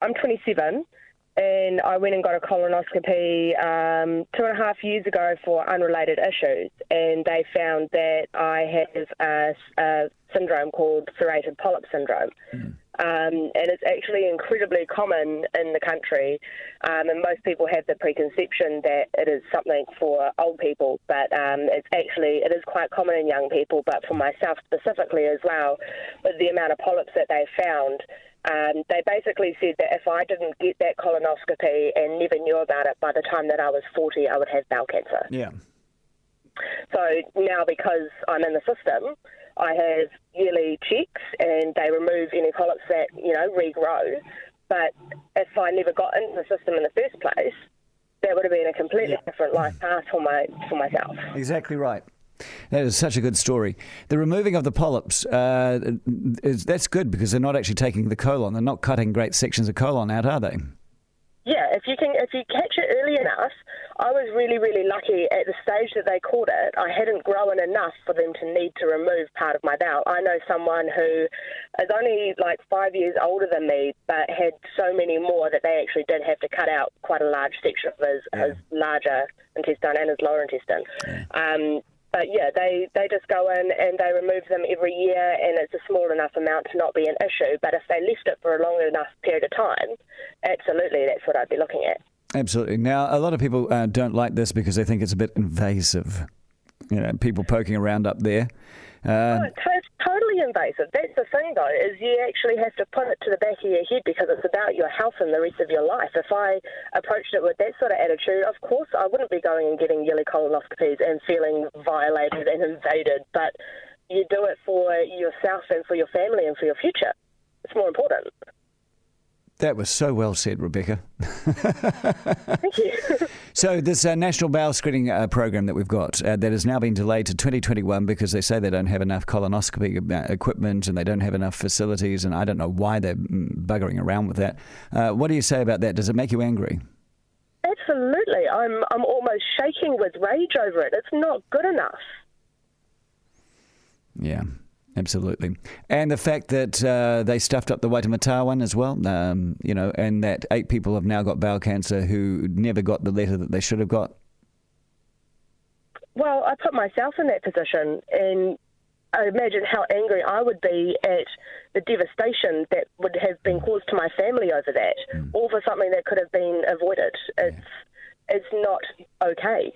I'm 27 and I went and got a colonoscopy um, two and a half years ago for unrelated issues, and they found that I have a, a syndrome called serrated polyp syndrome. Mm. Um, and it's actually incredibly common in the country, um, and most people have the preconception that it is something for old people, but um, it's actually it is quite common in young people. But for myself specifically as well, with the amount of polyps that they found, um, they basically said that if I didn't get that colonoscopy and never knew about it by the time that I was 40, I would have bowel cancer. Yeah. So now, because I'm in the system, I have yearly checks and they remove any polyps that, you know, regrow. But if I never got into the system in the first place, that would have been a completely yeah. different life path for my for myself. Exactly right. That is such a good story. The removing of the polyps, uh, is, that's good because they're not actually taking the colon. They're not cutting great sections of colon out, are they? Yeah, if you can, if you catch it early enough, I was really, really lucky at the stage that they caught it. I hadn't grown enough for them to need to remove part of my bowel. I know someone who is only like five years older than me, but had so many more that they actually did have to cut out quite a large section of his, yeah. his larger intestine and his lower intestine. Yeah. Um, but yeah, they, they just go in and they remove them every year, and it's a small enough amount to not be an issue. But if they left it for a long enough period of time, absolutely, that's what I'd be looking at. Absolutely. Now, a lot of people uh, don't like this because they think it's a bit invasive. You know, people poking around up there. Uh, oh, invasive. That's the thing, though, is you actually have to put it to the back of your head because it's about your health and the rest of your life. If I approached it with that sort of attitude, of course I wouldn't be going and getting yearly colonoscopies and feeling violated and invaded. But you do it for yourself and for your family and for your future. It's more important. That was so well said, Rebecca. Thank you. so, this uh, national bowel screening uh, program that we've got uh, that has now been delayed to 2021 because they say they don't have enough colonoscopy uh, equipment and they don't have enough facilities, and I don't know why they're mm, buggering around with that. Uh, what do you say about that? Does it make you angry? Absolutely. I'm, I'm almost shaking with rage over it. It's not good enough. Yeah. Absolutely. And the fact that uh, they stuffed up the Waitemata one as well, um, you know, and that eight people have now got bowel cancer who never got the letter that they should have got. Well, I put myself in that position and I imagine how angry I would be at the devastation that would have been caused to my family over that, mm. all for something that could have been avoided. It's, yeah. it's not okay.